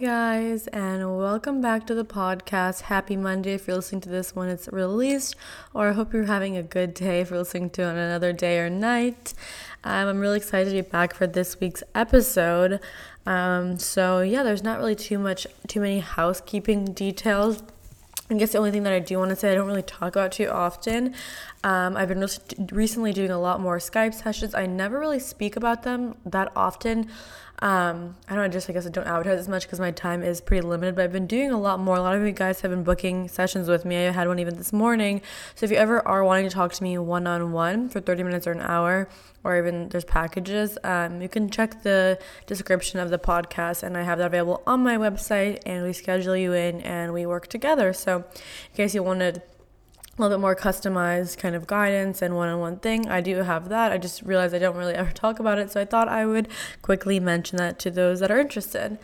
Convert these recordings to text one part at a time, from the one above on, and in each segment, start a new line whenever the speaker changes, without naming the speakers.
guys, and welcome back to the podcast. Happy Monday if you're listening to this when it's released, or I hope you're having a good day if you're listening to it on another day or night. Um, I'm really excited to be back for this week's episode. Um, so yeah, there's not really too much, too many housekeeping details. I guess the only thing that I do want to say I don't really talk about too often. Um, I've been recently doing a lot more Skype sessions. I never really speak about them that often. Um, I don't just I guess I don't advertise as much because my time is pretty limited, but I've been doing a lot more. A lot of you guys have been booking sessions with me. I had one even this morning. So if you ever are wanting to talk to me one on one for 30 minutes or an hour, or even there's packages, um, you can check the description of the podcast, and I have that available on my website, and we schedule you in and we work together. So in case you wanted a little bit more customized kind of guidance and one-on-one thing. I do have that. I just realized i don't really ever talk about it so i thought i would quickly mention that to those that are interested.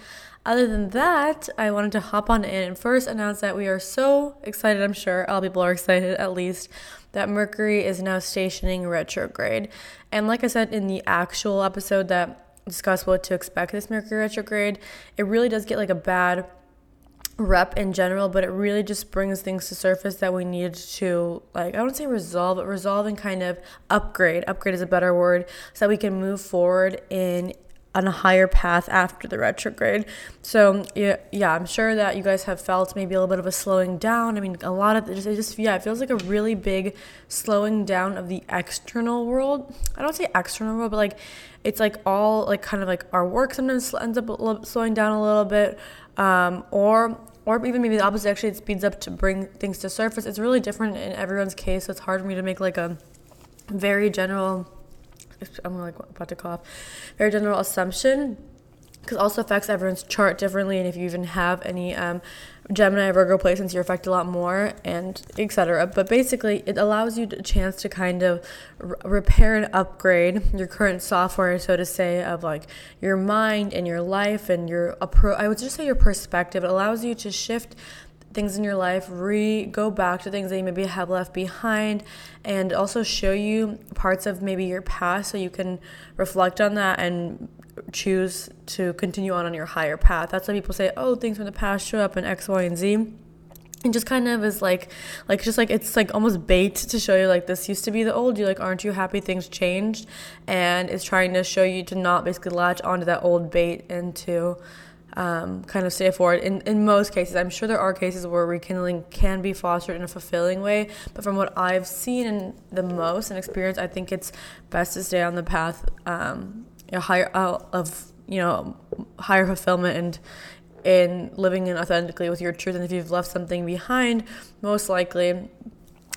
Other than that i wanted to hop on in and first announce that we are so excited i'm sure all people are excited at least that mercury is now stationing retrograde. And like i said in the actual episode that discussed what to expect this mercury retrograde it really does get like a bad rep in general, but it really just brings things to surface that we need to like I wouldn't say resolve, but resolve and kind of upgrade. Upgrade is a better word, so that we can move forward in on a higher path after the retrograde. So yeah, yeah, I'm sure that you guys have felt maybe a little bit of a slowing down. I mean, a lot of it just, it just yeah, it feels like a really big slowing down of the external world. I don't say external world, but like it's like all like kind of like our work sometimes ends up slowing down a little bit um, or or even maybe the opposite actually it speeds up to bring things to surface. It's really different in everyone's case. So it's hard for me to make like a very general i'm like about to cough very general assumption because also affects everyone's chart differently and if you even have any um, gemini virgo placements you're affected a lot more and etc but basically it allows you a chance to kind of r- repair and upgrade your current software so to say of like your mind and your life and your approach i would just say your perspective. It allows you to shift things in your life, re go back to things that you maybe have left behind, and also show you parts of maybe your past so you can reflect on that and choose to continue on on your higher path. That's why people say, "Oh, things from the past show up in X, Y, and Z." And just kind of is like, like just like it's like almost bait to show you like this used to be the old you. Like, aren't you happy things changed? And it's trying to show you to not basically latch onto that old bait and to um, kind of stay forward. In, in most cases, I'm sure there are cases where rekindling can be fostered in a fulfilling way, but from what I've seen and the most and experience, I think it's best to stay on the path um, a higher uh, of you know higher fulfillment and in living in authentically with your truth. And if you've left something behind, most likely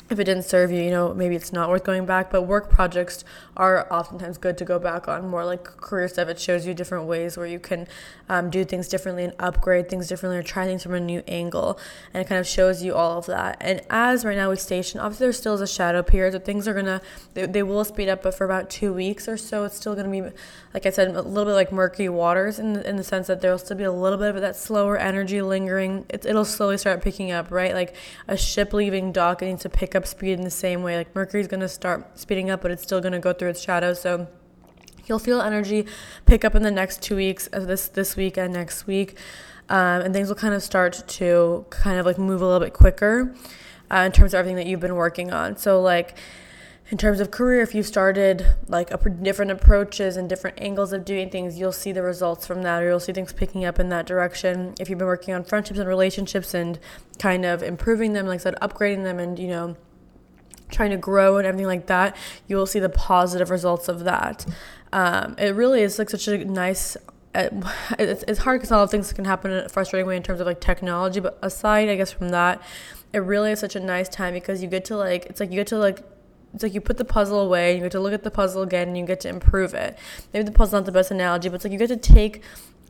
if it didn't serve you, you know, maybe it's not worth going back. But work projects are oftentimes good to go back on. More like career stuff, it shows you different ways where you can um, do things differently and upgrade things differently or try things from a new angle. And it kind of shows you all of that. And as right now we station, obviously there still is a shadow period, so things are gonna they, they will speed up, but for about two weeks or so, it's still gonna be, like I said, a little bit like murky waters in the, in the sense that there'll still be a little bit of that slower energy lingering. It, it'll slowly start picking up, right? Like a ship leaving dock, it needs to pick up up speed in the same way. Like Mercury's going to start speeding up, but it's still going to go through its shadow. So you'll feel energy pick up in the next two weeks, of this this week and next week, um, and things will kind of start to kind of like move a little bit quicker uh, in terms of everything that you've been working on. So like in terms of career, if you started like a, different approaches and different angles of doing things, you'll see the results from that, or you'll see things picking up in that direction. If you've been working on friendships and relationships and kind of improving them, like I said, upgrading them, and you know trying to grow and everything like that, you will see the positive results of that. Um, it really is like such a nice. Uh, it's, it's hard because a lot of things can happen in a frustrating way in terms of like technology, but aside, I guess from that, it really is such a nice time because you get to like it's like you get to like it's like you put the puzzle away, you get to look at the puzzle again, and you get to improve it. Maybe the puzzle's not the best analogy, but it's like you get to take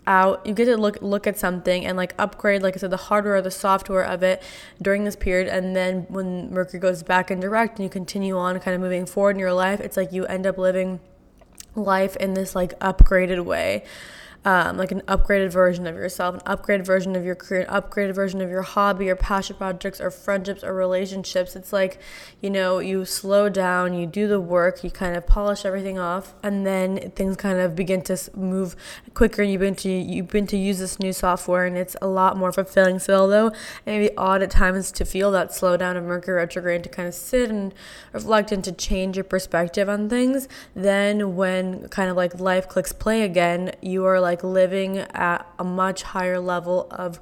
out you get to look look at something and like upgrade like i said the hardware or the software of it during this period. And then when mercury goes back in direct and you continue on kind of moving forward in your life it's like you end up living life in this like upgraded way um, like an upgraded version of yourself, an upgraded version of your career, an upgraded version of your hobby or passion projects or friendships or relationships. It's like, you know, you slow down, you do the work, you kind of polish everything off, and then things kind of begin to move quicker. And you've been to you've been to use this new software, and it's a lot more fulfilling. So although it may be odd at times to feel that slowdown of Mercury retrograde, to kind of sit and reflect and to change your perspective on things, then when kind of like life clicks play again, you are like like living at a much higher level of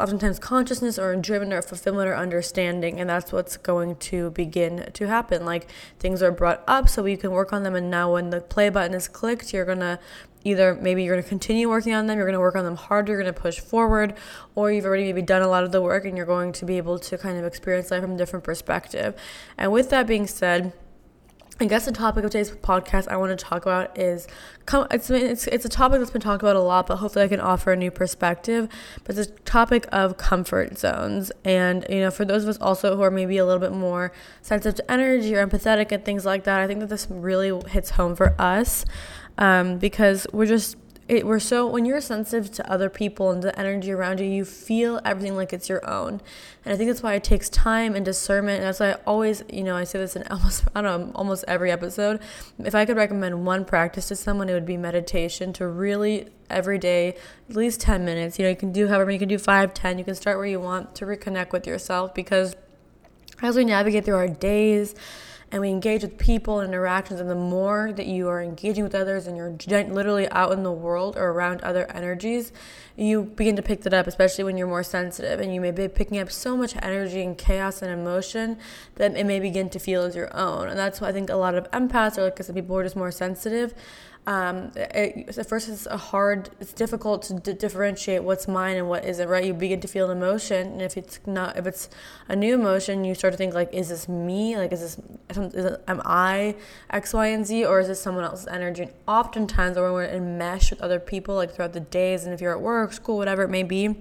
oftentimes consciousness or enjoyment or fulfillment or understanding and that's what's going to begin to happen. Like things are brought up so you can work on them and now when the play button is clicked you're going to either maybe you're going to continue working on them you're going to work on them harder you're going to push forward or you've already maybe done a lot of the work and you're going to be able to kind of experience life from a different perspective. And with that being said I guess the topic of today's podcast I want to talk about is it's it's it's a topic that's been talked about a lot, but hopefully I can offer a new perspective. But it's a topic of comfort zones, and you know, for those of us also who are maybe a little bit more sensitive to energy or empathetic and things like that, I think that this really hits home for us um, because we're just it, we're so when you're sensitive to other people and the energy around you you feel everything like it's your own. And i think that's why it takes time and discernment. And that's why i always you know i say this in almost i don't know almost every episode. If i could recommend one practice to someone it would be meditation to really every day at least 10 minutes. You know you can do however you can do 5 10 you can start where you want to reconnect with yourself because as we navigate through our days and we engage with people and interactions and the more that you are engaging with others and you're literally out in the world or around other energies you begin to pick that up especially when you're more sensitive and you may be picking up so much energy and chaos and emotion that it may begin to feel as your own. And that's why i think a lot of empaths or like said, people who are just more sensitive um, it, at first it's a hard it's difficult to d- differentiate what's mine and what isn't right? You begin to feel an emotion and if it's not if it's a new emotion you start to think like is this me? Like is this is it, am i x y and z? Or is this someone else's energy? And oftentimes when we're in mesh with other people like throughout the days and if you're at work school whatever it may be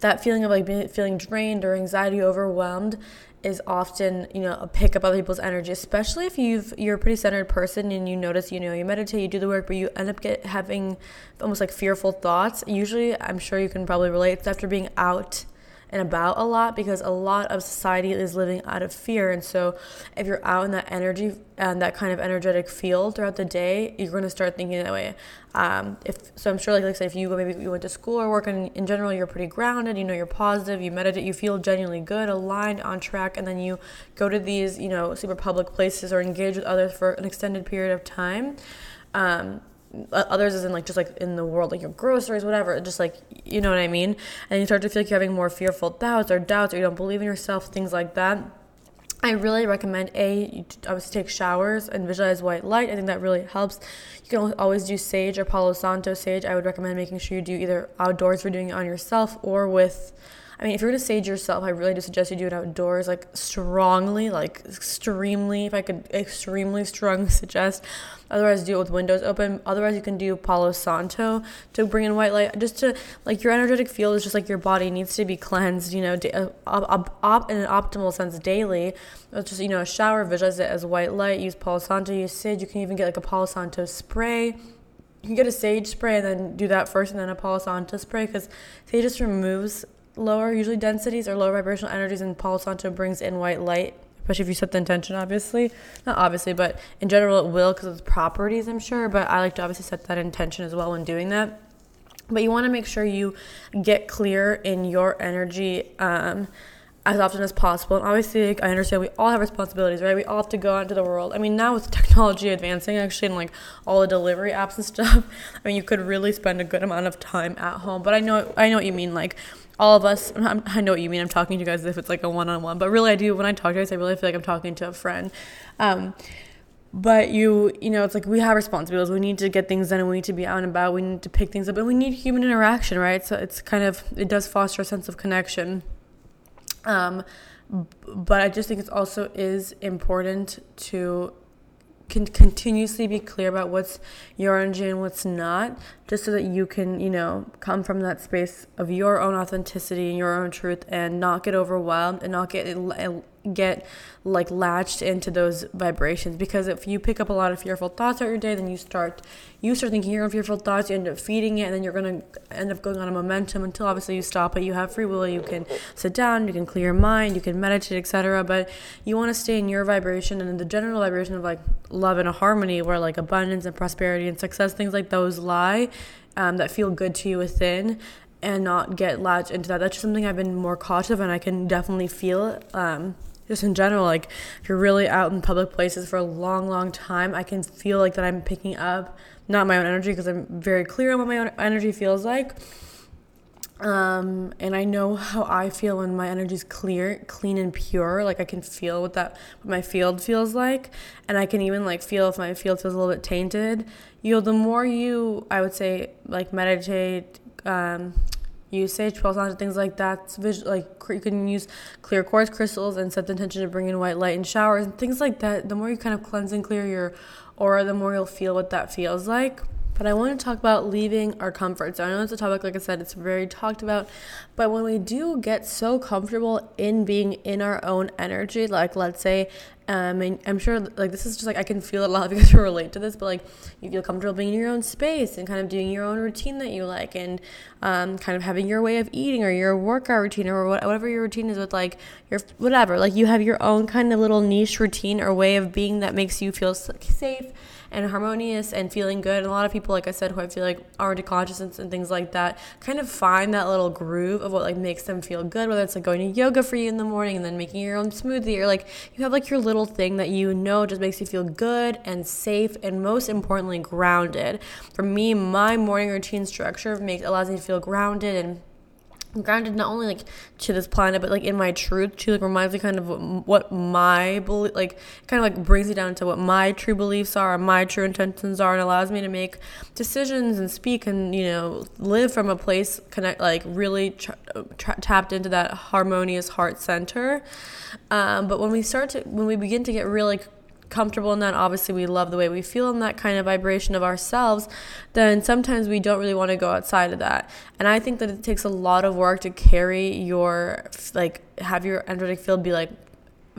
that feeling of like being, feeling drained or anxiety overwhelmed is often you know pick up other people's energy especially if you've you're a pretty centered person and you notice you know you meditate you do the work but you end up get having almost like fearful thoughts usually i'm sure you can probably relate it's after being out and about a lot because a lot of society is living out of fear. And so, if you're out in that energy and that kind of energetic field throughout the day, you're going to start thinking that way. Um, if so, I'm sure, like, like I said, if you go maybe you went to school or work, and in general, you're pretty grounded. You know, you're positive. You meditate. You feel genuinely good, aligned, on track, and then you go to these, you know, super public places or engage with others for an extended period of time. Um, others is in like just like in the world like your groceries whatever just like you know what i mean and you start to feel like you're having more fearful doubts or doubts or you don't believe in yourself things like that I really recommend a you obviously take showers and visualize white light. I think that really helps. You can always do sage or Palo Santo sage. I would recommend making sure you do either outdoors for doing it on yourself or with I mean, if you're gonna sage yourself, I really do suggest you do it outdoors, like strongly, like extremely. If I could, extremely strongly suggest. Otherwise, do it with windows open. Otherwise, you can do Palo Santo to bring in white light, just to like your energetic field is just like your body needs to be cleansed. You know, uh, op, op, in an optimal sense daily. It's just you know a shower, visualize it as white light. Use Palo Santo. Use sage. You can even get like a Palo Santo spray you can get a sage spray and then do that first and then a Palo Santo spray because sage just removes lower usually densities or lower vibrational energies and Palo Santo brings in white light especially if you set the intention obviously. Not obviously but in general it will because of its properties i'm sure but i like to obviously set that intention as well when doing that. But you want to make sure you get clear in your energy um, as often as possible. And obviously, like, I understand we all have responsibilities, right? We all have to go out into the world. I mean, now with technology advancing, actually, and like all the delivery apps and stuff, I mean, you could really spend a good amount of time at home. But I know, I know what you mean. Like, all of us, I know what you mean. I'm talking to you guys as if it's like a one on one, but really, I do. When I talk to you guys, I really feel like I'm talking to a friend. Um, but you you know it's like we have responsibilities we need to get things done and we need to be out and about we need to pick things up and we need human interaction right so it's kind of it does foster a sense of connection um, but I just think it also is important to continuously be clear about what's your energy and what's not, just so that you can, you know, come from that space of your own authenticity and your own truth and not get overwhelmed and not get eh, get like latched into those vibrations. Because if you pick up a lot of fearful thoughts throughout your day then you start you start thinking your own fearful thoughts you end up feeding it and then you're going to end up going on a momentum until obviously you stop it you have free will. You can sit down you can clear your mind you can meditate etc but you want to stay in your vibration and in the general vibration of like love and harmony where like abundance and prosperity and success things like those lie um, that feel good to you within and not get latched into that. That's just something I've been more cautious of, and I can definitely feel. Um, just in general, like if you're really out in public places for a long, long time, I can feel like that I'm picking up not my own energy because I'm very clear on what my own energy feels like. Um, and I know how I feel when my energy is clear, clean and pure. Like I can feel what that what my field feels like, and I can even like feel if my field feels a little bit tainted. You know, the more you, I would say, like meditate, um, use sage pearls and things like that. Visual, like you can use clear quartz crystals and set the intention to bring in white light and showers and things like that. The more you kind of cleanse and clear your aura, the more you'll feel what that feels like. But I want to talk about leaving our comfort zone. I know it's a topic, like I said, it's very talked about. But when we do get so comfortable in being in our own energy, like let's say, um, and I'm sure like this is just like I can feel a lot of you guys relate to this, but like you feel comfortable being in your own space and kind of doing your own routine that you like, and um, kind of having your way of eating or your workout routine or whatever your routine is with like your whatever. Like you have your own kind of little niche routine or way of being that makes you feel safe and harmonious and feeling good. And a lot of people, like I said, who I feel like are into consciousness and things like that, kind of find that little groove of what like makes them feel good. Whether it's like going to yoga for you in the morning and then making your own smoothie, or like you have like your little thing that you know just makes you feel good and safe, and most importantly, grounded. For me, my morning routine structure makes allows me to feel grounded and grounded not only like to this planet but like in my truth too like reminds me kind of what, my belief like kind of like brings me down to what my true beliefs are and my true intentions are and allows me to make decisions and speak and you know live from a place connect like really tra- tra- tapped into that harmonious heart center. Um, but when we start to when we begin to get really comfortable in that, obviously we love the way we feel in that kind of vibration of ourselves, then sometimes we don't really want to go outside of that. And I think that it takes a lot of work to carry your, like, have your energetic field be like,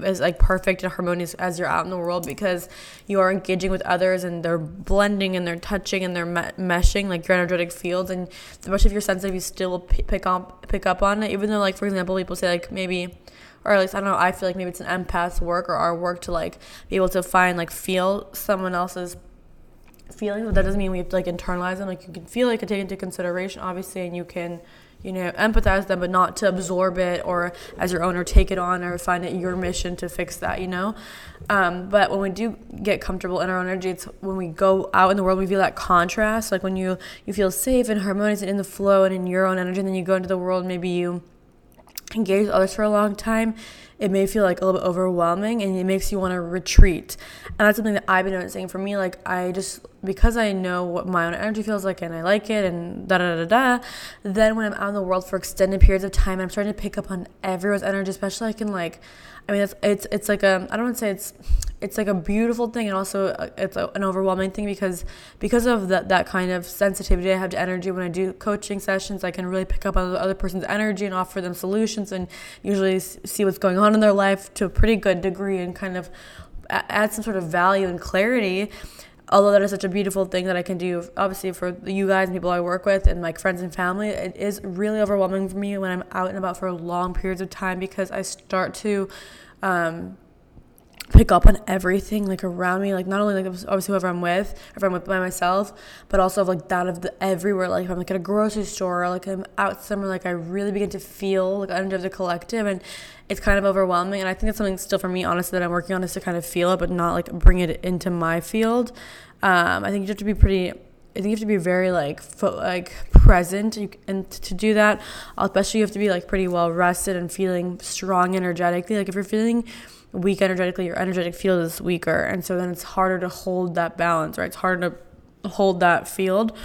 as like perfect and harmonious as you're out in the world because you are engaging with others and they're blending and they're touching and they're me- meshing like your energetic fields. And especially if you're sensitive you still p- pick up pick up on it. Even though like for example people say like maybe or at least I don't know, I feel like maybe it's an empath's work or our work to like be able to find like feel someone else's feelings, but that doesn't mean we have to like internalize them. Like you can feel it, can take into consideration, obviously, and you can, you know, empathize them, but not to absorb it or as your owner take it on or find it your mission to fix that, you know. Um, but when we do get comfortable in our own energy, it's when we go out in the world, we feel that contrast. Like when you you feel safe and harmonious and in the flow and in your own energy, and then you go into the world, maybe you engage with others for a long time, it may feel like a little bit overwhelming and it makes you want to retreat. And that's something that I've been noticing for me. Like, I just, because I know what my own energy feels like and I like it and da da da da, then when I'm out in the world for extended periods of time, I'm starting to pick up on everyone's energy, especially I can, like, I mean, it's, it's, it's like a, I don't want to say it's, it's like a beautiful thing and also uh, it's an overwhelming thing because because of that that kind of sensitivity I have to energy when I do coaching sessions I can really pick up on the other person's energy and offer them solutions and usually see what's going on in their life to a pretty good degree and kind of add some sort of value and clarity. Although that is such a beautiful thing that I can do, obviously for you guys and people I work with and like friends and family, it is really overwhelming for me when I'm out and about for long periods of time because I start to um, pick up on everything like around me like not only like obviously whoever i'm with if i'm with by myself but also like that of the everywhere like if i'm like at a grocery store or like i'm out somewhere like i really begin to feel like under the collective and it's kind of overwhelming and i think that's something still for me honestly that i'm working on is to kind of feel it but not like bring it into my field um, i think you have to be pretty I think you have to be very like fo- like present, and to do that, especially you have to be like pretty well rested and feeling strong energetically. Like if you're feeling weak energetically, your energetic field is weaker. And so then it's harder to hold that balance, right? It's harder to hold that field.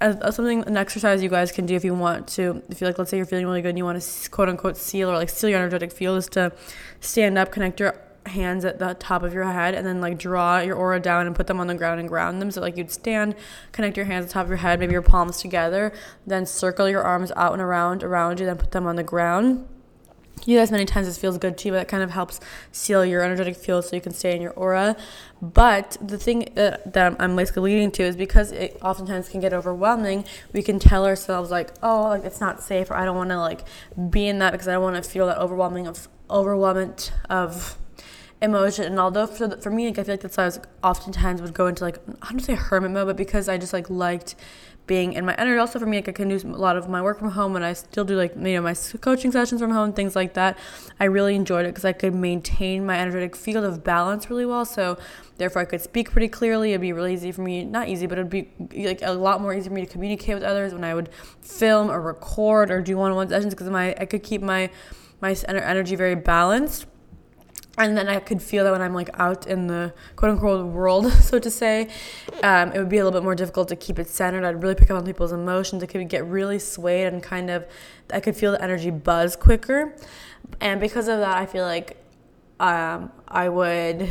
As, as something, an exercise you guys can do if you want to, if you like, let's say you're feeling really good and you want to quote unquote seal or like seal your energetic field is to stand up, connect your hands at the top of your head and then like draw your aura down and put them on the ground and ground them. So like you'd stand, connect your hands at the top of your head, maybe your palms together, then circle your arms out and around around you, then put them on the ground you as many times as feels good to you, but that kind of helps seal your energetic field so you can stay in your aura. But the thing that, that I'm basically leading to is because it oftentimes can get overwhelming, we can tell ourselves like, oh, like it's not safe, or I don't want to like be in that because I don't want to feel that overwhelming of overwhelmment of emotion. And although for, for me, like, I feel like that's why I was oftentimes would go into like I don't say hermit mode, but because I just like liked being in my energy. Also for me, like I can do a lot of my work from home, and I still do like you know my coaching sessions from home, things like that. I really enjoyed it because I could maintain my energetic field of balance really well. So therefore, I could speak pretty clearly. It'd be really easy for me, not easy, but it'd be like a lot more easy for me to communicate with others when I would film or record or do one-on-one sessions because my I could keep my my energy very balanced and then I could feel that when I'm like out in the quote unquote world, so to say, um, it would be a little bit more difficult to keep it centered. I'd really pick up on people's emotions. I could get really swayed and kind of, I could feel the energy buzz quicker. And because of that, I feel like um, I would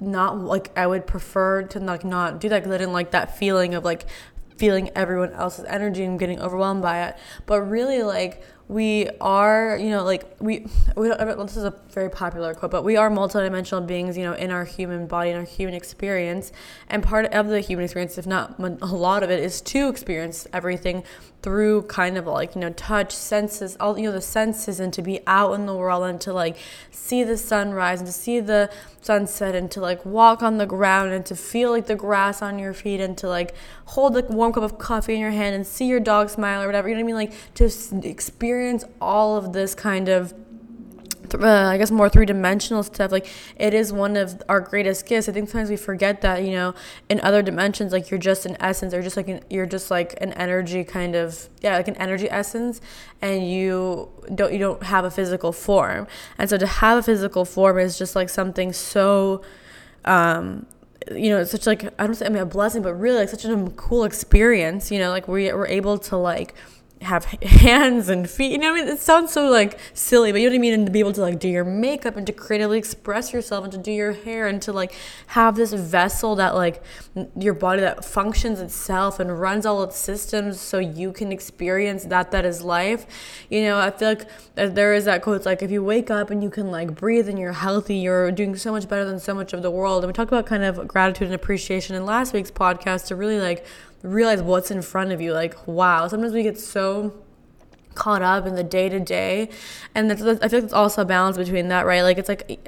not like, I would prefer to like not do that because I didn't like that feeling of like feeling everyone else's energy and getting overwhelmed by it. But really, like, we are, you know, like we, we don't, this is a very popular quote, but we are multidimensional beings, you know, in our human body and our human experience. And part of the human experience, if not a lot of it, is to experience everything through kind of like, you know, touch, senses, all, you know, the senses, and to be out in the world and to like see the sunrise and to see the sunset and to like walk on the ground and to feel like the grass on your feet and to like hold a warm cup of coffee in your hand and see your dog smile or whatever. You know what I mean? Like to experience all of this kind of uh, I guess more three dimensional stuff. Like it is one of our greatest gifts. I think sometimes we forget that you know in other dimensions, like you're just an essence, or just like an, you're just like an energy kind of yeah, like an energy essence, and you don't you don't have a physical form. And so to have a physical form is just like something so. Um, you know, it's such like I don't say I mean a blessing, but really like such a cool experience. You know, like we we're able to like have hands and feet. You know, I mean, it sounds so like silly, but you know what I mean. And to be able to like do your makeup and to creatively express yourself and to do your hair and to like have this vessel that like your body that functions itself and runs all its systems so you can experience that that is life. You know, I feel like uh, there is that quote like if you wake up and you can like breathe and you're healthy, you're doing so much better than so much of the world. And we talked about kind of gratitude and appreciation in last week's podcast to really like realize what's in front of you. Like, wow, sometimes we get so caught up in the day to day, and that's, I feel like it's also a balance between that, right? Like, it's like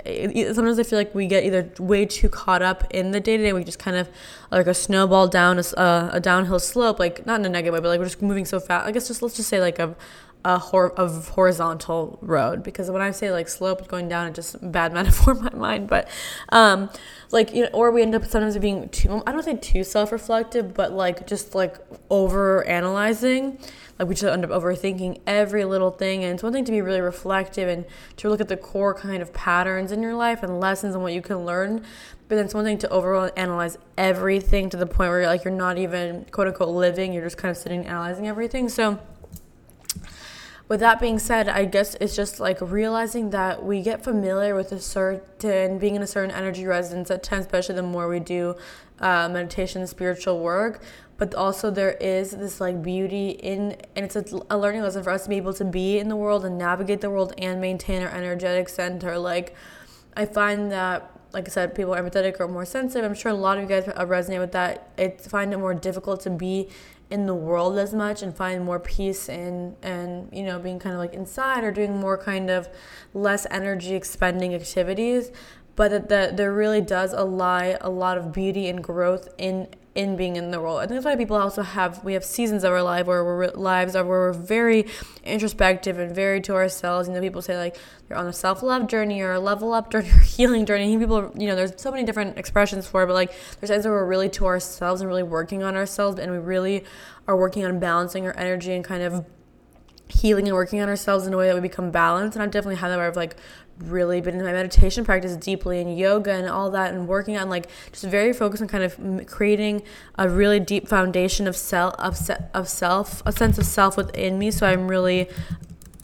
sometimes I feel like we get either way too caught up in the day to day, we just kind of like a snowball down a, uh, a downhill slope, like not in a negative way, but like we're just moving so fast. I guess just let's just say like a a hor- of horizontal road because when I say like slope going down, it's just bad metaphor in my mind. But um, like you know, or we end up sometimes being too I don't say too self reflective, but like just like over analyzing. Like we just end up overthinking every little thing. And it's one thing to be really reflective and to look at the core kind of patterns in your life and lessons and what you can learn. But then it's one thing to overall analyze everything to the point where you're like you're not even quote unquote living. You're just kind of sitting analyzing everything. So with that being said, I guess it's just like realizing that we get familiar with a certain being in a certain energy resonance at times, especially the more we do uh, meditation, spiritual work. But also there is this like beauty in, and it's a, a learning lesson for us to be able to be in the world and navigate the world and maintain our energetic center. Like I find that like I said, people are empathetic or more sensitive. I'm sure a lot of you guys resonate with that. I find it more difficult to be in the world as much and find more peace in and you know being kind of like inside or doing more kind of less energy expending activities. But that, that there really does lie a lot of beauty and growth in in being in the role. I think that's why people also have we have seasons of our life where we're lives are where we're very introspective and very to ourselves. You know, people say like you're on a self love journey or a level up journey or healing journey. People, you know, there's so many different expressions for it, but like there's times where we're really to ourselves and really working on ourselves, and we really are working on balancing our energy and kind of healing and working on ourselves in a way that we become balanced. And I've definitely had that where I've like really been in my meditation practice deeply and yoga and all that and working on like just very focused on kind of creating a really deep foundation of self of, se- of self a sense of self within me so i'm really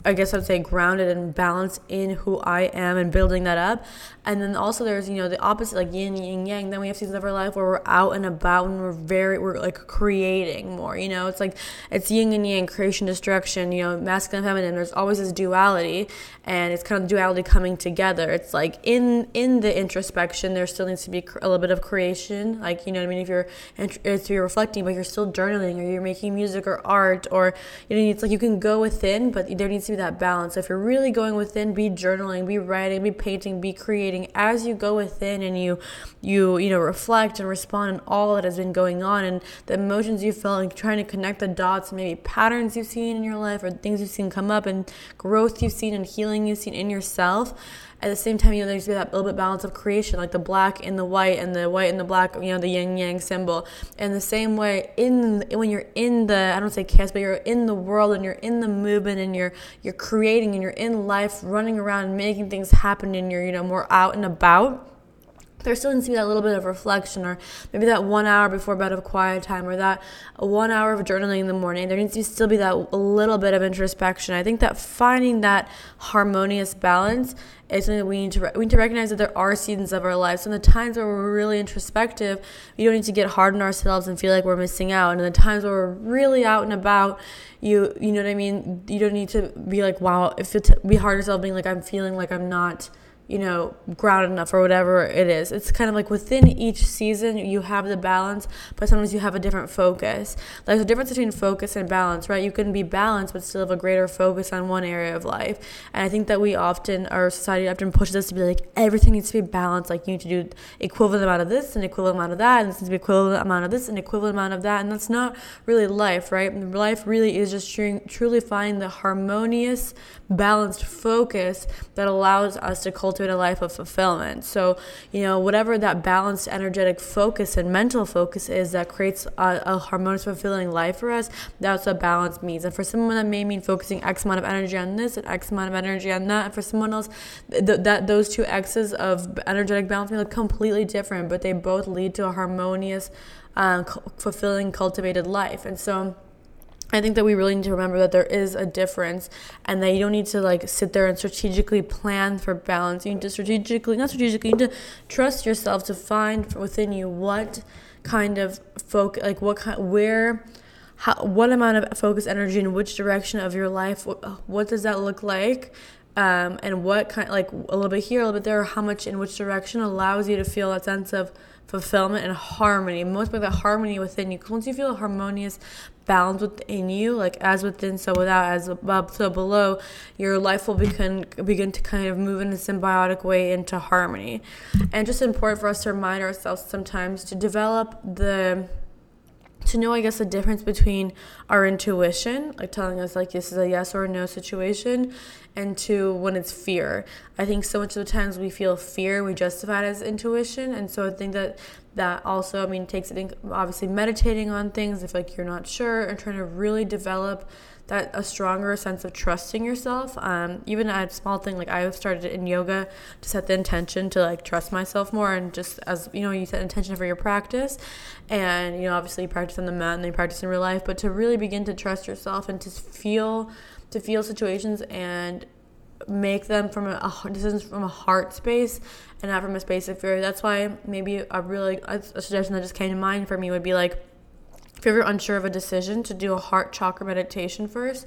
I guess I'd say grounded and balanced in who I am and building that up. And then also there's, you know, the opposite, like yin, yin, yang. Then we have seasons of our life where we're out and about and we're very, we're like creating more, you know, it's like it's yin and yang, creation, destruction, you know, masculine, feminine. There's always this duality and it's kind of duality coming together. It's like in, in the introspection, there still needs to be a little bit of creation. Like, you know what I mean? If you're, if you're reflecting, but you're still journaling or you're making music or art or, you know, it's like you can go within, but there needs to be that balance. If you're really going within, be journaling, be writing, be painting, be creating as you go within and you you you know reflect and respond on all that has been going on and the emotions you felt and trying to connect the dots, maybe patterns you've seen in your life or things you've seen come up and growth you've seen and healing you've seen in yourself at the same time, you know, there's that little bit balance of creation, like the black and the white, and the white and the black, you know, the yin yang symbol. And the same way, in when you're in the, I don't say chaos, but you're in the world and you're in the movement and you're you're creating and you're in life, running around and making things happen, and you're you know more out and about there still needs to be that little bit of reflection or maybe that one hour before bed of quiet time or that one hour of journaling in the morning. There needs to still be that little bit of introspection. I think that finding that harmonious balance is something that we need to we need to recognize that there are seasons of our lives. And the times where we're really introspective we don't need to get hard on ourselves and feel like we're missing out. And in the times where we're really out and about you you know what i mean? You don't need to be like wow if it be hard yourself being like i'm feeling like i'm not you know, grounded enough or whatever it is. It's kind of like within each season you have the balance, but sometimes you have a different focus. There's a difference between focus and balance, right? You can be balanced but still have a greater focus on one area of life. And I think that we often, our society often pushes us to be like, everything needs to be balanced. Like you need to do equivalent amount of this and equivalent amount of that, and this needs to be equivalent amount of this and equivalent amount of that. And that's not really life, right? Life really is just truly finding the harmonious, balanced focus that allows us to cultivate cultivate a life of fulfillment. So, you know, whatever that balanced energetic focus and mental focus is that creates a, a harmonious, fulfilling life for us, that's what balance means. And for someone that may mean focusing X amount of energy on this and X amount of energy on that, and for someone else, th- that those two X's of energetic balance may look completely different, but they both lead to a harmonious, uh, fulfilling, cultivated life. And so, I think that we really need to remember that there is a difference and that you don't need to like sit there and strategically plan for balance. You need to strategically, not strategically, you need to trust yourself to find within you what kind of focus, like what kind, where, how, what amount of focus, energy, in which direction of your life, what, does that look like? Um, and what kind, like a little bit here, a little bit there, how much in which direction allows you to feel that sense of fulfillment and harmony. Most of the harmony within you. Once you feel harmonious balance within you, like as within, so without, as above, so below, your life will begin begin to kind of move in a symbiotic way into harmony. And just important for us to remind ourselves sometimes to develop the to know, I guess, the difference between our intuition, like telling us like this is a yes or a no situation, and to when it's fear. I think so much of the times we feel fear, we justify it as intuition, and so I think that that also, I mean, takes it obviously meditating on things if like you're not sure and trying to really develop that a stronger sense of trusting yourself. Um, even a small thing like I've started in yoga to set the intention to like trust myself more and just as you know you set intention for your practice, and you know obviously practice on the mat and they practice in real life, but to really begin to trust yourself and to feel to feel situations and make them from a, a decisions from a heart space and not from a space of fear. That's why maybe a really a suggestion that just came to mind for me would be like if you're unsure of a decision, to do a heart chakra meditation first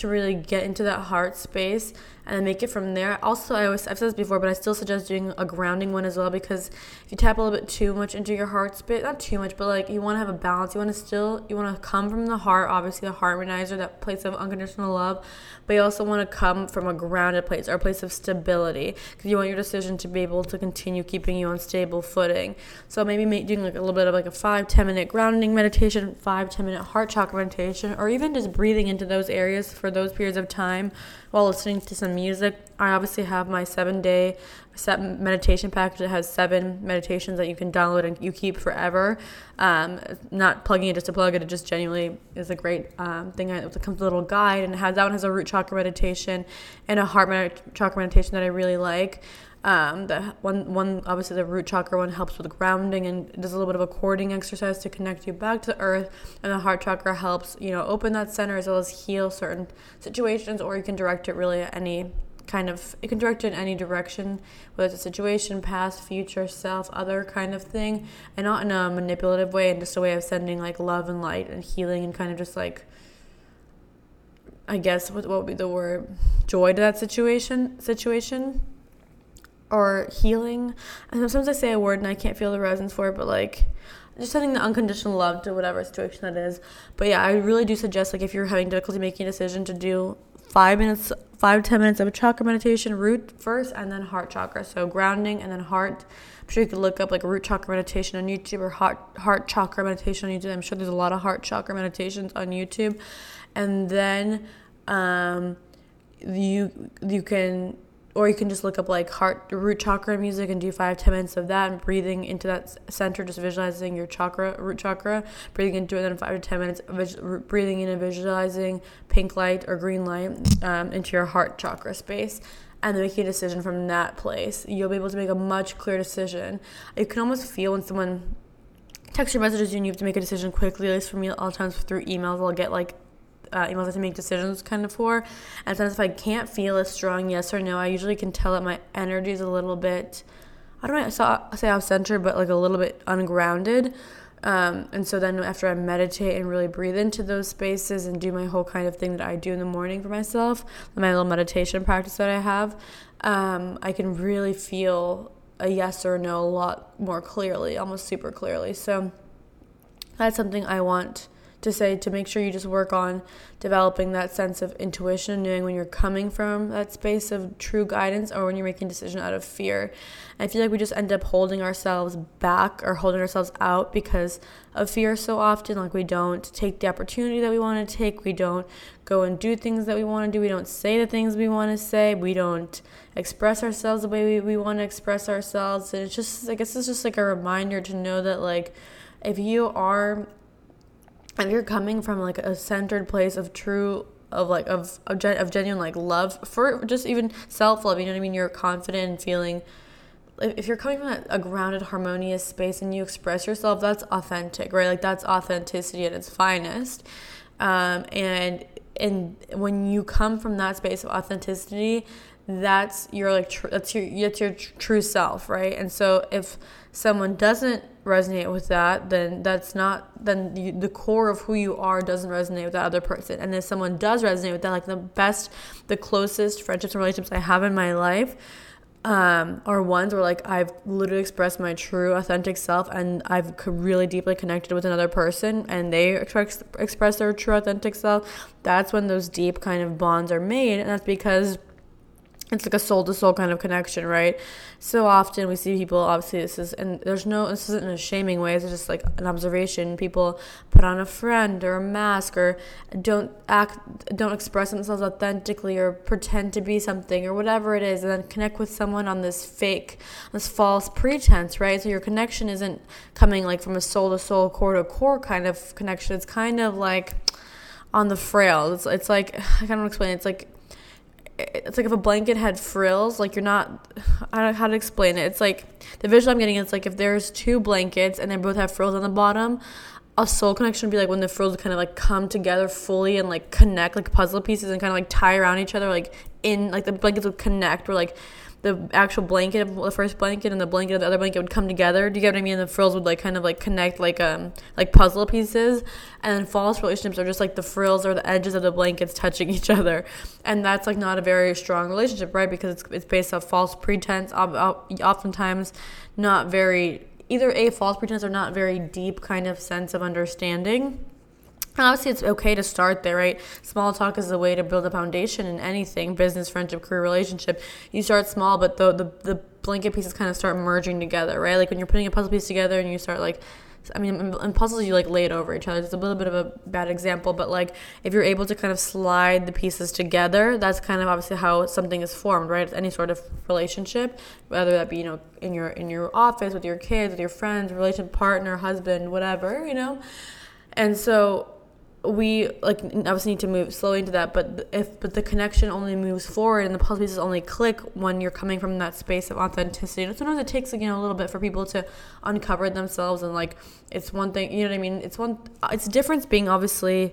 to really get into that heart space and make it from there. Also, I always I've said this before, but I still suggest doing a grounding one as well because if you tap a little bit too much into your heart space, not too much, but like you want to have a balance. You want to still you want to come from the heart, obviously the harmonizer, that place of unconditional love, but you also want to come from a grounded place or a place of stability because you want your decision to be able to continue keeping you on stable footing. So maybe make, doing like a little bit of like a five ten minute grounding meditation, five ten minute heart chakra meditation, or even just breathing into those areas for those periods of time while listening to some music. I obviously have my seven day set meditation package that has seven meditations that you can download and you keep forever. Um, not plugging it just to plug it, it just genuinely is a great um, thing. It comes with a little guide and it has that one has a root chakra meditation and a heart med- chakra meditation that I really like. Um, the one one obviously the root chakra one helps with grounding and does a little bit of a cording exercise to connect you back to the earth, and the heart chakra helps you know open that center as well as heal certain situations, or you can direct it really at any kind of it can direct it in any direction whether it's a situation past future self other kind of thing. And not in a manipulative way and just a way of sending like love and light and healing and kind of just like i guess what, what would be the word? Joy to that situation situation or healing. And sometimes I say a word and I can't feel the resonance for it, but like just sending the unconditional love to whatever situation that is. But yeah, I really do suggest like if you're having difficulty making a decision to do five minutes, five ten minutes of a chakra meditation, root first, and then heart chakra. So grounding and then heart. I'm sure you could look up like root chakra meditation on YouTube or heart heart chakra meditation on YouTube. I'm sure there's a lot of heart chakra meditations on YouTube, and then um, you you can or you can just look up like heart root chakra music and do five ten minutes of that and breathing into that center just visualizing your chakra root chakra breathing into it then five to ten minutes breathing in and visualizing pink light or green light um, into your heart chakra space and then making a decision from that place. You'll be able to make a much clearer decision. You can almost feel when someone texts your messages you and you have to make a decision quickly at least for me all times through emails i'll get like uh, emails I have to make decisions kind of for. And sometimes if I can't feel a strong yes or no, I usually can tell that my energy is a little bit, I don't know, I say off center, but like a little bit ungrounded. Um, and so then after I meditate and really breathe into those spaces and do my whole kind of thing that I do in the morning for myself, my little meditation practice that I have, um, I can really feel a yes or no a lot more clearly, almost super clearly. So that's something I want to say to make sure you just work on developing that sense of intuition, knowing when you're coming from that space of true guidance or when you're making a decision out of fear. I feel like we just end up holding ourselves back or holding ourselves out because of fear so often. Like we don't take the opportunity that we want to take, we don't go and do things that we want to do, we don't say the things we want to say, we don't express ourselves the way we, we want to express ourselves. And it's just, I guess it's just like a reminder to know that, like, if you are if you're coming from like a centered place of true of like of of, gen, of genuine like love for just even self love you know what I mean? You're confident and feeling if you're coming from a grounded harmonious space and you express yourself that's authentic right? Like that's authenticity at its finest. Um, and and when you come from that space of authenticity that's your like tr- that's your that's your tr- true self right? And so if someone doesn't resonate with that, then that's not then the core of who you are doesn't resonate with that other person. And if someone does resonate with that, like the best, the closest friendships and relationships I have in my life, um, are ones where like I've literally expressed my true authentic self and I've really deeply connected with another person and they express express their true authentic self. That's when those deep kind of bonds are made, and that's because it's like a soul to soul kind of connection, right? So often we see people, obviously, this is, and there's no, this isn't in a shaming way, it's just like an observation. People put on a friend or a mask or don't act, don't express themselves authentically or pretend to be something or whatever it is, and then connect with someone on this fake, this false pretense, right? So your connection isn't coming like from a soul to soul, core to core kind of connection. It's kind of like on the frail. It's, it's like, I can't explain it. It's like, it's like if a blanket had frills, like you're not, I don't know how to explain it. It's like the visual I'm getting. is like if there's two blankets and they both have frills on the bottom, a soul connection would be like when the frills kind of like come together fully and like connect like puzzle pieces and kind of like tie around each other, like in like the blankets would connect. Where like the actual blanket of the first blanket and the blanket of the other blanket would come together. Do you get what I mean? And the frills would like kind of like connect like um like puzzle pieces. And then false relationships are just like the frills or the edges of the blankets touching each other, and that's like not a very strong relationship, right? Because it's it's based off false pretense. Oftentimes, not very either a false pretense or not very deep kind of sense of understanding and obviously, it's okay to start there, right? Small talk is a way to build a foundation in anything business, friendship, career, relationship. You start small, but the, the, the blanket pieces kind of start merging together, right? Like when you're putting a puzzle piece together and you start like, I mean, in puzzles, you like lay it over each other. It's a little bit of a bad example, but like if you're able to kind of slide the pieces together, that's kind of obviously how something is formed, right? Any sort of relationship, whether that be you know in your in your office with your kids, with your friends, relationship partner, husband, whatever, you know. And so we like obviously need to move slowly into that but if but the connection only moves forward and the puzzle pieces only click when you're coming from that space of authenticity. And sometimes it takes you know a little bit for people to uncover themselves and like it's one thing you know what i mean? It's one it's a difference being obviously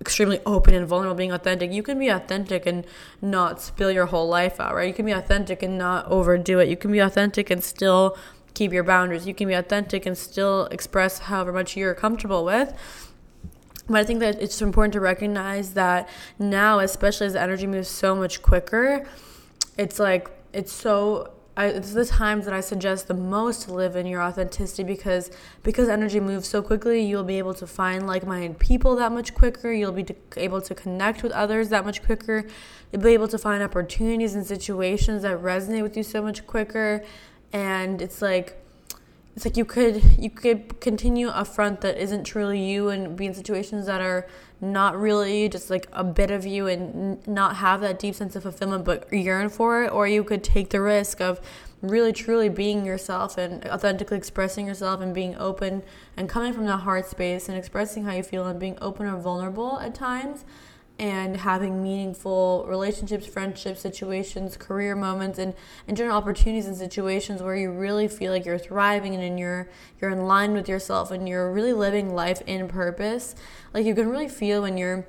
extremely open and vulnerable being authentic. You can be authentic and not spill your whole life out right? You can be authentic and not overdo it. You can be authentic and still keep your boundaries. You can be authentic and still express however much you're comfortable with but I think that it's important to recognize that now, especially as the energy moves so much quicker, it's like it's so I, it's the times that I suggest the most to live in your authenticity because because energy moves so quickly, you'll be able to find like-minded people that much quicker. You'll be able to connect with others that much quicker. You'll be able to find opportunities and situations that resonate with you so much quicker. And it's like it's like you could you could continue a front that isn't truly you and be in situations that are not really just like a bit of you and not have that deep sense of fulfillment but yearn for it. Or you could take the risk of really truly being yourself and authentically expressing yourself and being open and coming from that heart space and expressing how you feel and being open or vulnerable at times and having meaningful relationships, friendships, situations, career moments, and, and general opportunities and situations where you really feel like you're thriving and you're you're in line with yourself and you're really living life in purpose. Like you can really feel when you're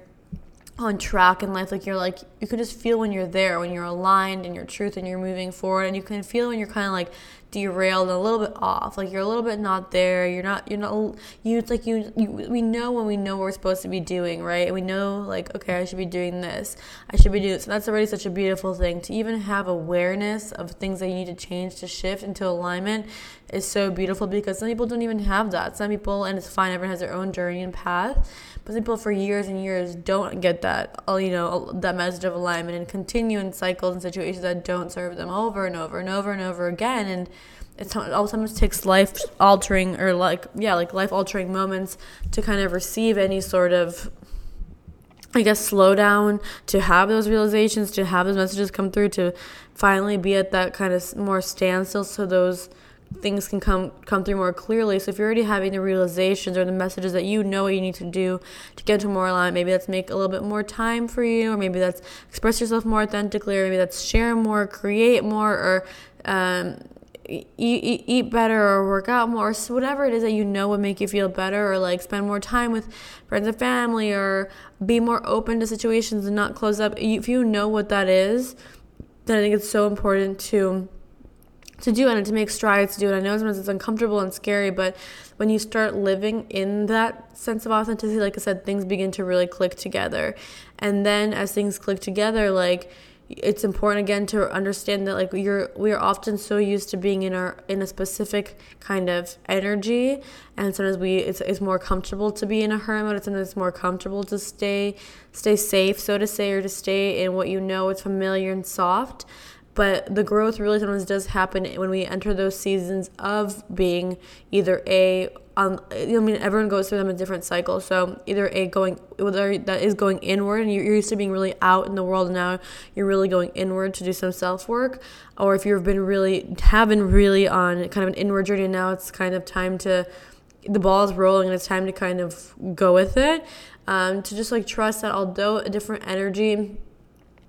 on track in life like you're like you can just feel when you're there when you're aligned in your truth and you're moving forward and you can feel when you're kind of like derailed and a little bit off. Like you're a little bit not there. You're not you're not you it's like you, you we know when we know what we're supposed to be doing right? And we know like okay i should be doing this. I should be doing this and that's already such a beautiful thing. To even have awareness of things that you need to change to shift into alignment is so beautiful because some people don't even have that. Some people and it's fine everyone has their own journey and path but some people for years and years don't get that all you know that message of alignment and continue in cycles and situations that don't serve them over and over and over and over again. And all sometimes takes life altering or like yeah like life altering moments to kind of receive any sort of I guess slow down to have those realizations to have those messages come through to finally be at that kind of more standstill so those things can come come through more clearly. So if you're already having the realizations or the messages that you know what you need to do to get to more alignment, maybe that's make a little bit more time for you, or maybe that's express yourself more authentically, or maybe that's share more, create more, or um, eat, eat, better or work out more, so whatever it is that you know would make you feel better, or like spend more time with friends and family, or be more open to situations and not close up. If you know what that is, then I think it's so important to to do it and to make strides to do it. I know sometimes it's uncomfortable and scary, but when you start living in that sense of authenticity, like I said, things begin to really click together. And then as things click together, like it's important again to understand that like you're we are often so used to being in our in a specific kind of energy and sometimes we it's, it's more comfortable to be in a hermit it's sometimes it's more comfortable to stay stay safe so to say or to stay in what you know it's familiar and soft but the growth really sometimes does happen when we enter those seasons of being either a um, I mean, everyone goes through them in different cycles. So either a going, whether that is going inward, and you're used to being really out in the world, and now you're really going inward to do some self work, or if you've been really, been really on kind of an inward journey, and now it's kind of time to, the ball is rolling, and it's time to kind of go with it. Um, to just like trust that although a different energy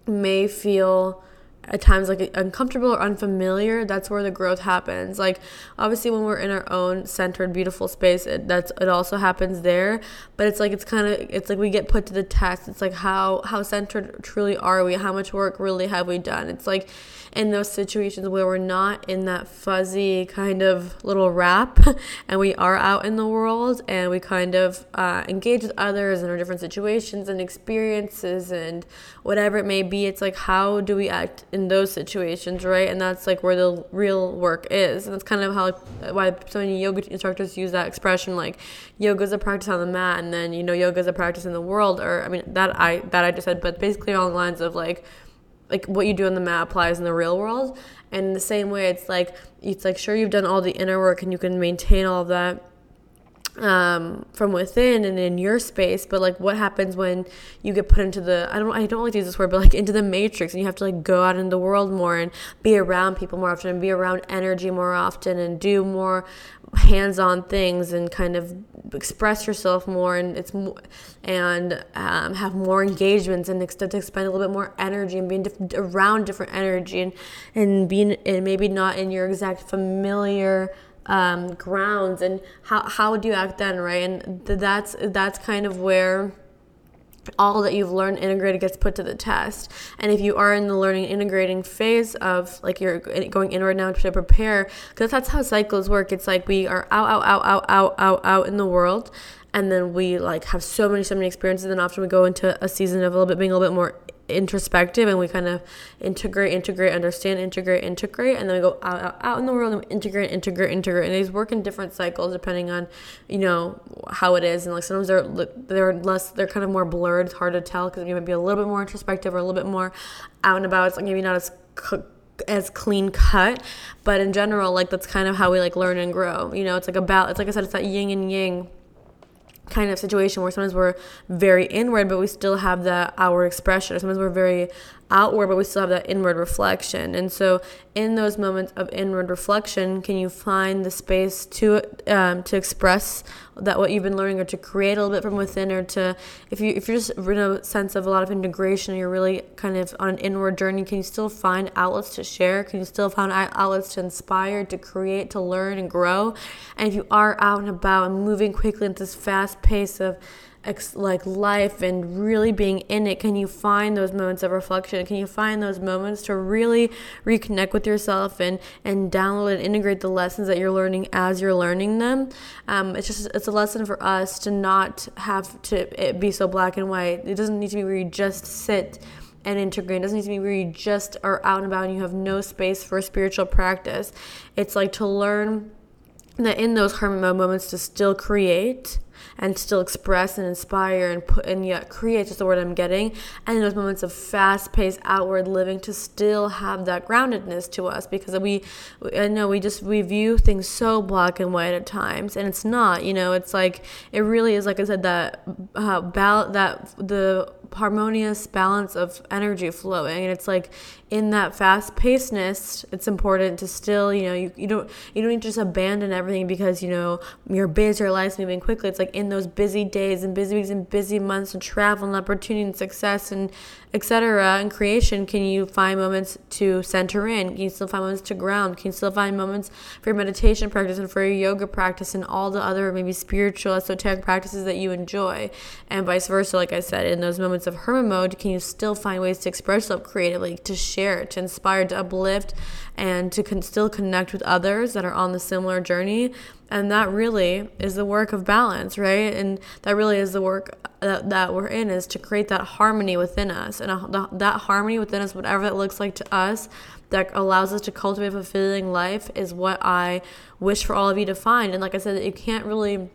may feel at times like uncomfortable or unfamiliar that's where the growth happens. Like obviously when we're in our own centered beautiful space it, that's it also happens there. But it's like it's kind of it's like we get put to the test. It's like how how centered truly are we? How much work really have we done? It's like in those situations where we're not in that fuzzy kind of little wrap and we are out in the world and we kind of uh, engage with others in our different situations and experiences and whatever it may be it's like how do we act in those situations, right? And that's like where the real work is. And that's kind of how why so many yoga instructors use that expression like yoga is a practice on the mat and then you know yoga is a practice in the world or I mean that I that I just said but basically along the lines of like like what you do on the mat applies in the real world. And in the same way it's like it's like sure you've done all the inner work and you can maintain all of that um, from within and in your space, but like what happens when you get put into the I don't I don't like to use this word, but like into the matrix and you have to like go out in the world more and be around people more often and be around energy more often and do more hands-on things and kind of express yourself more and it's more and um, have more engagements and extend to expend a little bit more energy and being diff- around different energy and and being and maybe not in your exact familiar um, grounds and how, how do you act then right? And that's that's kind of where all that you've learned integrated gets put to the test. And if you are in the learning integrating phase of like you're going inward now to prepare because that's how cycles work. It's like we are out out out out out out out in the world and then we like have so many so many experiences and often we go into a season of a little bit being a little bit more introspective and we kind of integrate, integrate, understand, integrate, integrate, and then we go out, out, out in the world and integrate, integrate, integrate. And these work in different cycles depending on, you know, how it is. And like sometimes they're they're less, they're kind of more blurred. It's hard to tell because you might be a little bit more introspective or a little bit more out and about. It's like maybe not as as clean cut but in general like that's kind of how we like learn and grow you know it's like about it's like i said it's that yin and yang kind of situation where sometimes we're very inward but we still have that outward expression. Or sometimes we're very outward but we still have that inward reflection. And so in those moments of inward reflection can you find the space to um, to express that what you've been learning or to create a little bit from within or to if you if you're just in a sense of a lot of integration you're really kind of on an inward journey can you still find outlets to share? Can you still find outlets to inspire to create to learn and grow? And if you are out and about and moving quickly into this fast pace of ex- like life and really being in it can you find those moments of reflection can you find those moments to really reconnect with yourself and and download and integrate the lessons that you're learning as you're learning them um, it's just it's a lesson for us to not have to be so black and white it doesn't need to be where you just sit and integrate. It doesn't need to be where you just are out and about and you have no space for spiritual practice. It's like to learn that in those hermit moments to still create and still express and inspire and put and yet create just the word I'm getting. And those moments of fast paced outward living to still have that groundedness to us because we I know we just we view things so black and white at times and it's not you know? It's like it really is like I said that uh, that the harmonious balance of energy flowing. And it's like in that fast pacedness it's important to still you know you, you don't you don't need to just abandon everything because you know your busy your life's moving quickly. It's like in those busy days and busy weeks and busy months and travel and opportunity and success and etc. In creation, can you find moments to center in? Can you still find moments to ground? Can you still find moments for your meditation practice and for your yoga practice and all the other maybe spiritual, esoteric practices that you enjoy? And vice versa, like I said, in those moments of hermit mode, can you still find ways to express yourself creatively, to share, to inspire, to uplift, and to con- still connect with others that are on the similar journey? And that really is the work of balance, right? And that really is the work that, that we're in is to create that harmony within us. And a, that harmony within us, whatever that looks like to us, that allows us to cultivate a fulfilling life is what I wish for all of you to find. And like I said, you can't really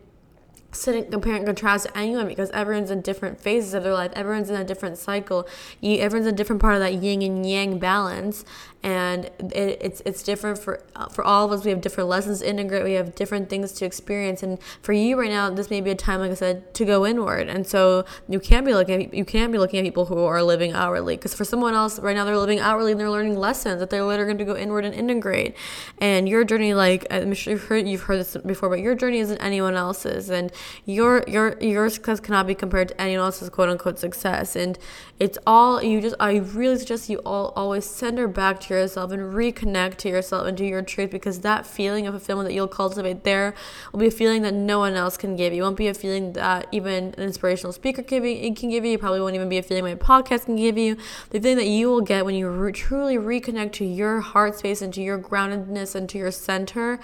sit and compare and contrast anyone because everyone's in different phases of their life. Everyone's in a different cycle. Everyone's in a different part of that yin and yang balance and it, it's it's different for for all of us. We have different lessons to integrate. We have different things to experience, and for you right now, this may be a time, like I said, to go inward. And so you can't be looking at, you can't be looking at people who are living outwardly, because for someone else right now, they're living outwardly and they're learning lessons that they're later going to go inward and integrate. And your journey, like I'm sure you've heard you've heard this before, but your journey isn't anyone else's, and your your your success cannot be compared to anyone else's quote unquote success. And it's all you just. I really suggest you all always send her back to yourself and reconnect to yourself and to your truth because that feeling of fulfillment that you'll cultivate there will be a feeling that no one else can give you. It won't be a feeling that even an inspirational speaker can, can give you. It probably won't even be a feeling my podcast can give you. The feeling that you will get when you re- truly reconnect to your heart space and to your groundedness and to your center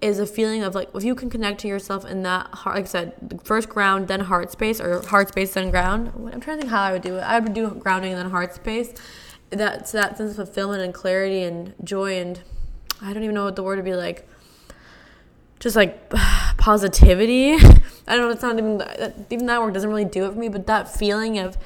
is a feeling of like if you can connect to yourself in that heart like I said first ground then heart space or heart space then ground I'm trying to think how I would do it I would do grounding and then heart space that's that sense of fulfillment and clarity and joy and I don't even know what the word would be like. Just like positivity. I don't know. It's not even even that word doesn't really do it for me. But that feeling of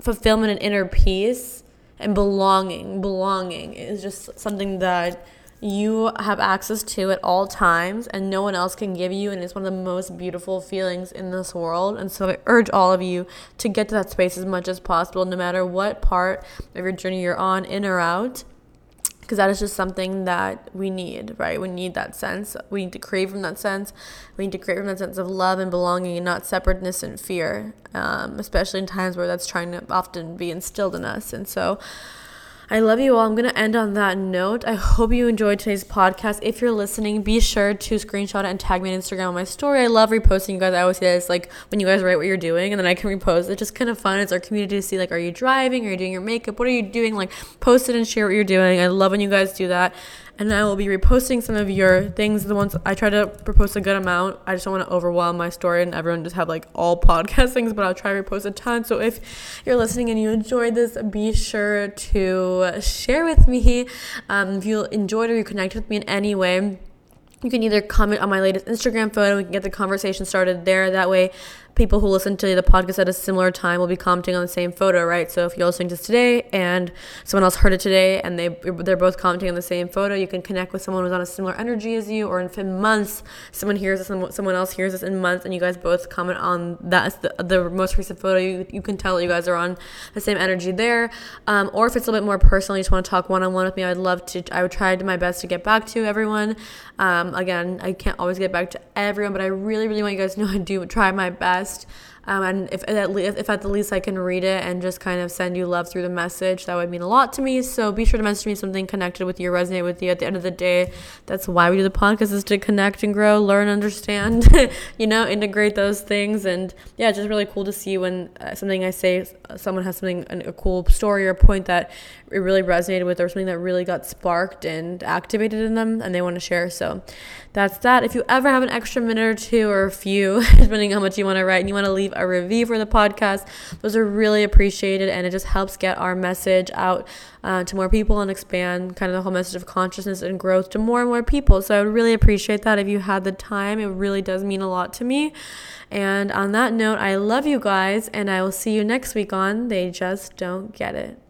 fulfillment and inner peace and belonging, belonging is just something that you have access to at all times and no one else can give you and it's one of the most beautiful feelings in this world and so i urge all of you to get to that space as much as possible no matter what part of your journey you're on in or out because that is just something that we need, right? We need that sense. We need to crave from that sense. We need to crave from that sense of love and belonging and not separateness and fear, um, especially in times where that's trying to often be instilled in us. And so, I love you all. I'm going to end on that note. I hope you enjoyed today's podcast. If you're listening, be sure to screenshot and tag me on Instagram on my story. I love reposting you guys. I always say this like when you guys write what you're doing and then I can repost. It's just kind of fun. It's our community to see like, are you driving? Are you doing your makeup? What are you doing? Like, post it and share what you're doing. I love when you guys do that and I will be reposting some of your things. The ones I try to repost a good amount. I just don't want to overwhelm my story and everyone just have like all podcast things, but I'll try to repost a ton. So if you're listening and you enjoyed this, be sure to share with me. Um, if you enjoyed or you connected with me in any way, you can either comment on my latest Instagram photo. We can get the conversation started there. That way, people who listen to the podcast at a similar time will be commenting on the same photo, right? So if you're listening to this today and someone else heard it today and they they're both commenting on the same photo, you can connect with someone who's on a similar energy as you. Or in months, someone hears this and someone else hears this in months, and you guys both comment on that the, the most recent photo. You, you can tell you guys are on the same energy there. Um, or if it's a little bit more personal, you just want to talk one on one with me, I'd love to. I would try my best to get back to everyone. Um, again, I can't always get back to everyone, but I really, really want you guys to know I do try my best. Um, and if at, least, if at the least I can read it and just kind of send you love through the message, that would mean a lot to me. So be sure to message me something connected with you, resonate with you. At the end of the day, that's why we do the podcast is to connect and grow, learn, understand, you know, integrate those things. And yeah, it's just really cool to see when uh, something I say, someone has something, a cool story or point that it really resonated with or something that really got sparked and activated in them and they want to share. So that's that. If you ever have an extra minute or two or a few, depending on how much you want to write, and you want to leave a review for the podcast, those are really appreciated and it just helps get our message out uh, to more people and expand kind of the whole message of consciousness and growth to more and more people. So I would really appreciate that if you had the time. It really does mean a lot to me. And on that note, I love you guys and I will see you next week on They Just Don't Get It.